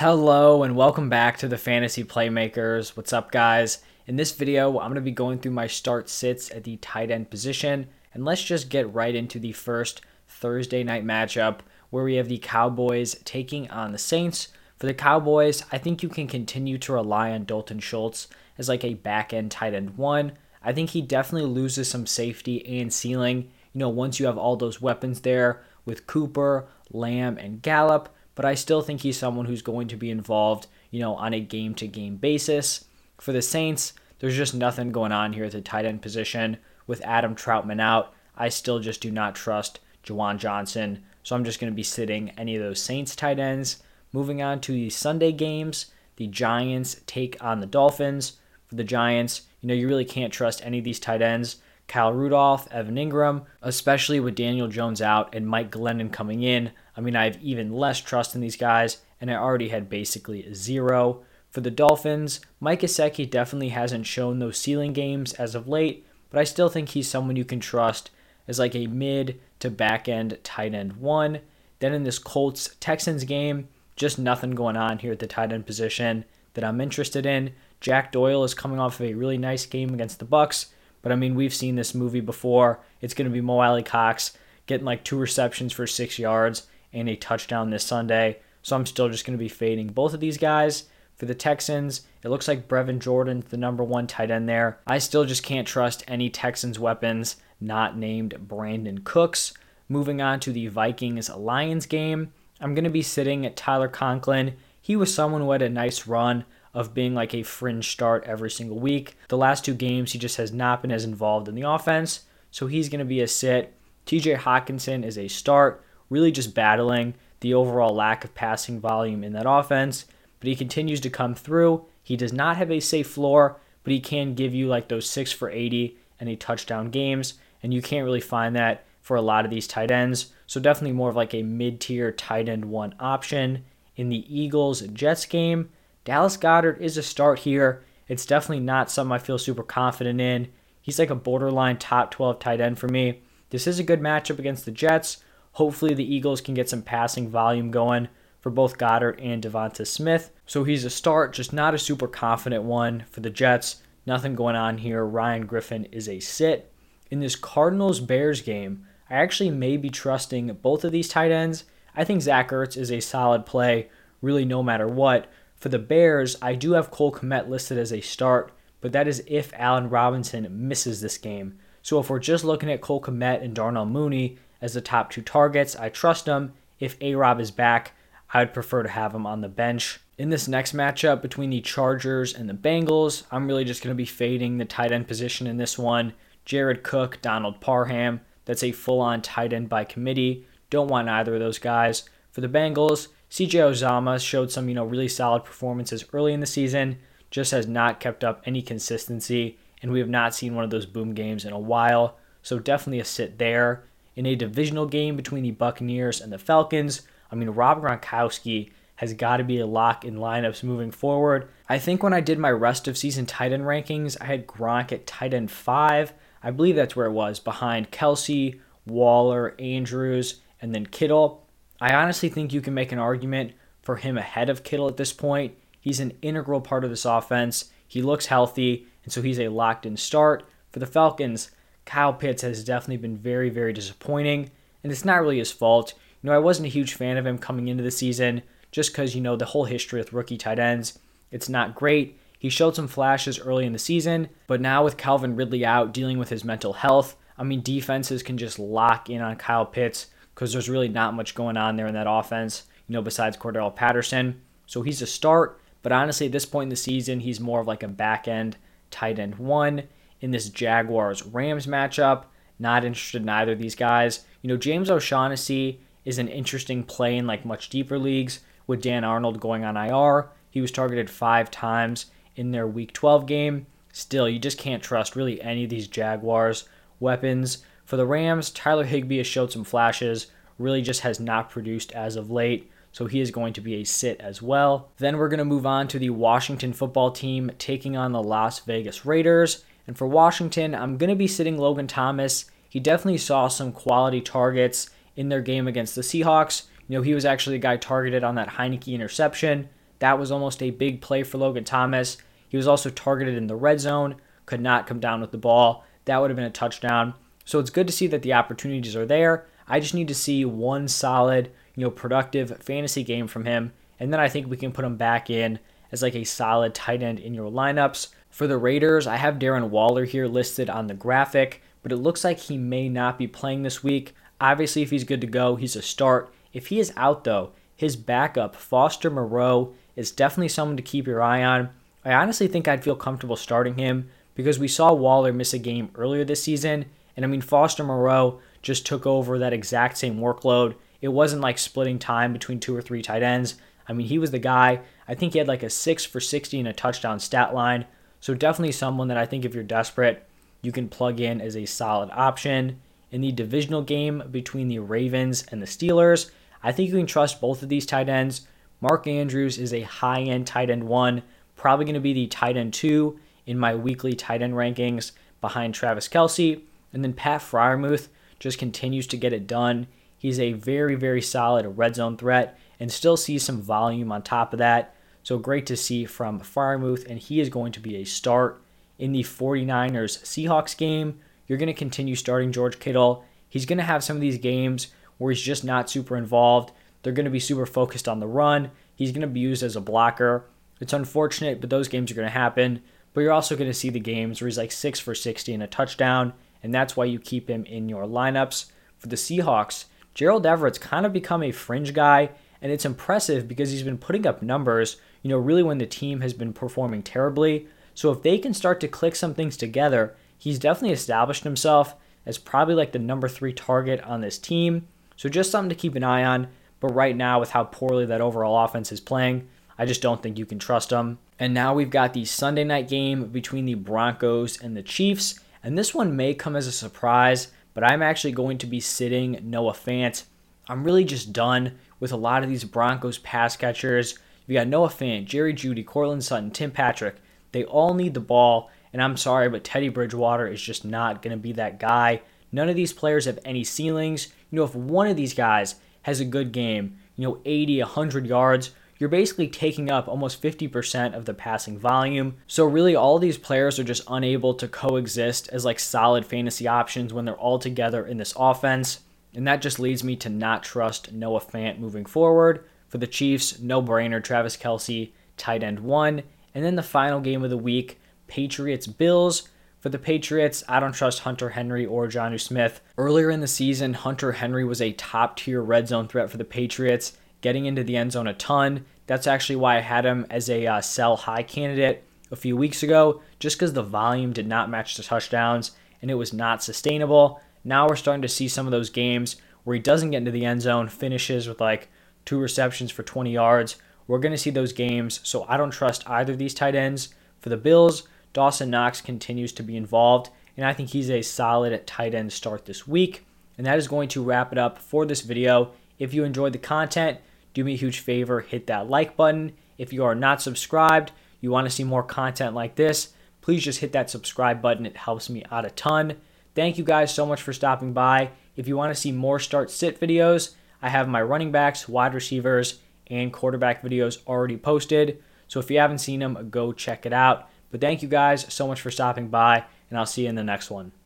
Hello and welcome back to the Fantasy Playmakers. What's up, guys? In this video, I'm going to be going through my start sits at the tight end position, and let's just get right into the first Thursday night matchup where we have the Cowboys taking on the Saints. For the Cowboys, I think you can continue to rely on Dalton Schultz as like a back end tight end one. I think he definitely loses some safety and ceiling, you know, once you have all those weapons there with Cooper, Lamb, and Gallup but I still think he's someone who's going to be involved, you know, on a game to game basis. For the Saints, there's just nothing going on here at the tight end position. With Adam Trautman out, I still just do not trust Juwan Johnson. So I'm just going to be sitting any of those Saints tight ends. Moving on to the Sunday games, the Giants take on the Dolphins. For the Giants, you know, you really can't trust any of these tight ends. Kyle Rudolph, Evan Engram, especially with Daniel Jones out and Mike Glennon coming in. I mean, I have even less trust in these guys, and I already had basically zero. For the Dolphins, Mike Gesicki definitely hasn't shown those ceiling games as of late, but I still think he's someone you can trust as like a mid to back end tight end one. Then in this Colts Texans game, just nothing going on here at the tight end position that I'm interested in. Jack Doyle is coming off of a really nice game against the Bucks. But I mean, we've seen this movie before. It's going to be Mo Alie-Cox getting like two receptions for six yards and a touchdown this Sunday. So I'm still just going to be fading both of these guys. For the Texans, it looks like Brevin Jordan's the number one tight end there. I still just can't trust any Texans weapons not named Brandin Cooks. Moving on to the Vikings Lions game, I'm going to be sitting at Tyler Conklin. He was someone who had a nice run of being like a fringe start every single week. The last two games, he just has not been as involved in the offense, so he's going to be a sit. TJ Hockenson is a start, really just battling the overall lack of passing volume in that offense, but he continues to come through. He does not have a safe floor, but he can give you like those 6 for 80 and a touchdown games, and you can't really find that for a lot of these tight ends. So definitely more of like a mid-tier tight end one option. In the Eagles Jets game, Dallas Goedert is a start here. It's definitely not something I feel super confident in. He's like a borderline top 12 tight end for me. This is a good matchup against the Jets. Hopefully, the Eagles can get some passing volume going for both Goedert and Devonta Smith. So he's a start, just not a super confident one for the Jets. Nothing going on here. Ryan Griffin is a sit. In this Cardinals Bears game, I actually may be trusting both of these tight ends. I think Zach Ertz is a solid play, really, no matter what. For the Bears, I do have Cole Kmet listed as a start, but that is if Allen Robinson misses this game. So if we're just looking at Cole Kmet and Darnell Mooney as the top two targets, I trust them. If A Rob is back, I would prefer to have him on the bench. In this next matchup between the Chargers and the Bengals, I'm really just going to be fading the tight end position in this one. Jared Cook, Donald Parham, that's a full on tight end by committee. Don't want either of those guys. For the Bengals, CJ Uzomah showed some, you know, really solid performances early in the season, just has not kept up any consistency, and we have not seen one of those boom games in a while. So definitely a sit there. In a divisional game between the Buccaneers and the Falcons, I mean, Rob Gronkowski has got to be a lock in lineups moving forward. I think when I did my rest of season tight end rankings, I had Gronk at tight end five. I believe that's where it was, behind Kelce, Waller, Andrews, and then Kittle. I honestly think you can make an argument for him ahead of Kittle at this point. He's an integral part of this offense. He looks healthy, and so he's a locked in start. For the Falcons, Kyle Pitts has definitely been very, very disappointing, and it's not really his fault. You know, I wasn't a huge fan of him coming into the season just because, you know, the whole history with rookie tight ends. It's not great. He showed some flashes early in the season, but now with Calvin Ridley out dealing with his mental health, I mean, defenses can just lock in on Kyle Pitts because there's really not much going on there in that offense, you know, besides Cordarrelle Patterson. So he's a start, but honestly, at this point in the season, he's more of like a back end tight end one in this Jaguars Rams matchup. Not interested in either of these guys. You know, James O'Shaughnessy is an interesting play in like much deeper leagues with Dan Arnold going on IR. He was targeted five times in their Week 12 game. Still, you just can't trust really any of these Jaguars weapons. For the Rams, Tyler Higbee has showed some flashes, really just has not produced as of late, so he is going to be a sit as well. Then we're going to move on to the Washington football team taking on the Las Vegas Raiders. And for Washington, I'm going to be sitting Logan Thomas. He definitely saw some quality targets in their game against the Seahawks. You know, he was actually the guy targeted on that Heinicke interception. That was almost a big play for Logan Thomas. He was also targeted in the red zone, could not come down with the ball. That would have been a touchdown. So it's good to see that the opportunities are there. I just need to see one solid, you know, productive fantasy game from him, and then I think we can put him back in as like a solid tight end in your lineups. For the Raiders, I have Darren Waller here listed on the graphic, but it looks like he may not be playing this week. Obviously, if he's good to go, he's a start. If he is out though, his backup, Foster Moreau, is definitely someone to keep your eye on. I honestly think I'd feel comfortable starting him because we saw Waller miss a game earlier this season. And I mean, Foster Moreau just took over that exact same workload. It wasn't like splitting time between two or three tight ends. I mean, he was the guy. I think he had like a 6 for 60 and a touchdown stat line. So definitely someone that I think if you're desperate, you can plug in as a solid option. In the divisional game between the Ravens and the Steelers, I think you can trust both of these tight ends. Mark Andrews is a high end tight end one, probably going to be the tight end two in my weekly tight end rankings behind Travis Kelce. And then Pat Freiermuth just continues to get it done. He's a very, very solid red zone threat and still sees some volume on top of that. So great to see from Freiermuth, and he is going to be a start in the 49ers Seahawks game. You're going to continue starting George Kittle. He's going to have some of these games where he's just not super involved. They're going to be super focused on the run. He's going to be used as a blocker. It's unfortunate, but those games are going to happen. But you're also going to see the games where he's like 6 for 60 and a touchdown, and that's why you keep him in your lineups. For the Seahawks, Gerald Everett's kind of become a fringe guy, and it's impressive because he's been putting up numbers, you know, really when the team has been performing terribly. So if they can start to click some things together, he's definitely established himself as probably like the number three target on this team. So just something to keep an eye on. But right now, with how poorly that overall offense is playing, I just don't think you can trust them. And now we've got the Sunday night game between the Broncos and the Chiefs. And this one may come as a surprise, but I'm actually going to be sitting Noah Fant. I'm really just done with a lot of these Broncos pass catchers. You got Noah Fant, Jerry Jeudy, Courtland Sutton, Tim Patrick. They all need the ball. And I'm sorry, but Teddy Bridgewater is just not going to be that guy. None of these players have any ceilings. You know, if one of these guys has a good game, you know, 80, 100 yards, you're basically taking up almost 50% of the passing volume. So really all these players are just unable to coexist as like solid fantasy options when they're all together in this offense. And that just leads me to not trust Noah Fant moving forward. For the Chiefs, no brainer, Travis Kelce, tight end one. And then the final game of the week, Patriots Bills. For the Patriots, I don't trust Hunter Henry or Jonnu Smith. Earlier in the season, Hunter Henry was a top tier red zone threat for the Patriots getting into the end zone a ton. That's actually why I had him as a uh, sell high candidate a few weeks ago, just because the volume did not match the touchdowns and it was not sustainable. Now we're starting to see some of those games where he doesn't get into the end zone, finishes with like two receptions for 20 yards. We're going to see those games, so I don't trust either of these tight ends. For the Bills, Dawson Knox continues to be involved, and I think he's a solid tight end start this week. And that is going to wrap it up for this video. If you enjoyed the content, do me a huge favor, hit that like button. If you are not subscribed, you want to see more content like this, please just hit that subscribe button. It helps me out a ton. Thank you guys so much for stopping by. If you want to see more start sit videos, I have my running backs, wide receivers, and quarterback videos already posted. So if you haven't seen them, go check it out. But thank you guys so much for stopping by, and I'll see you in the next one.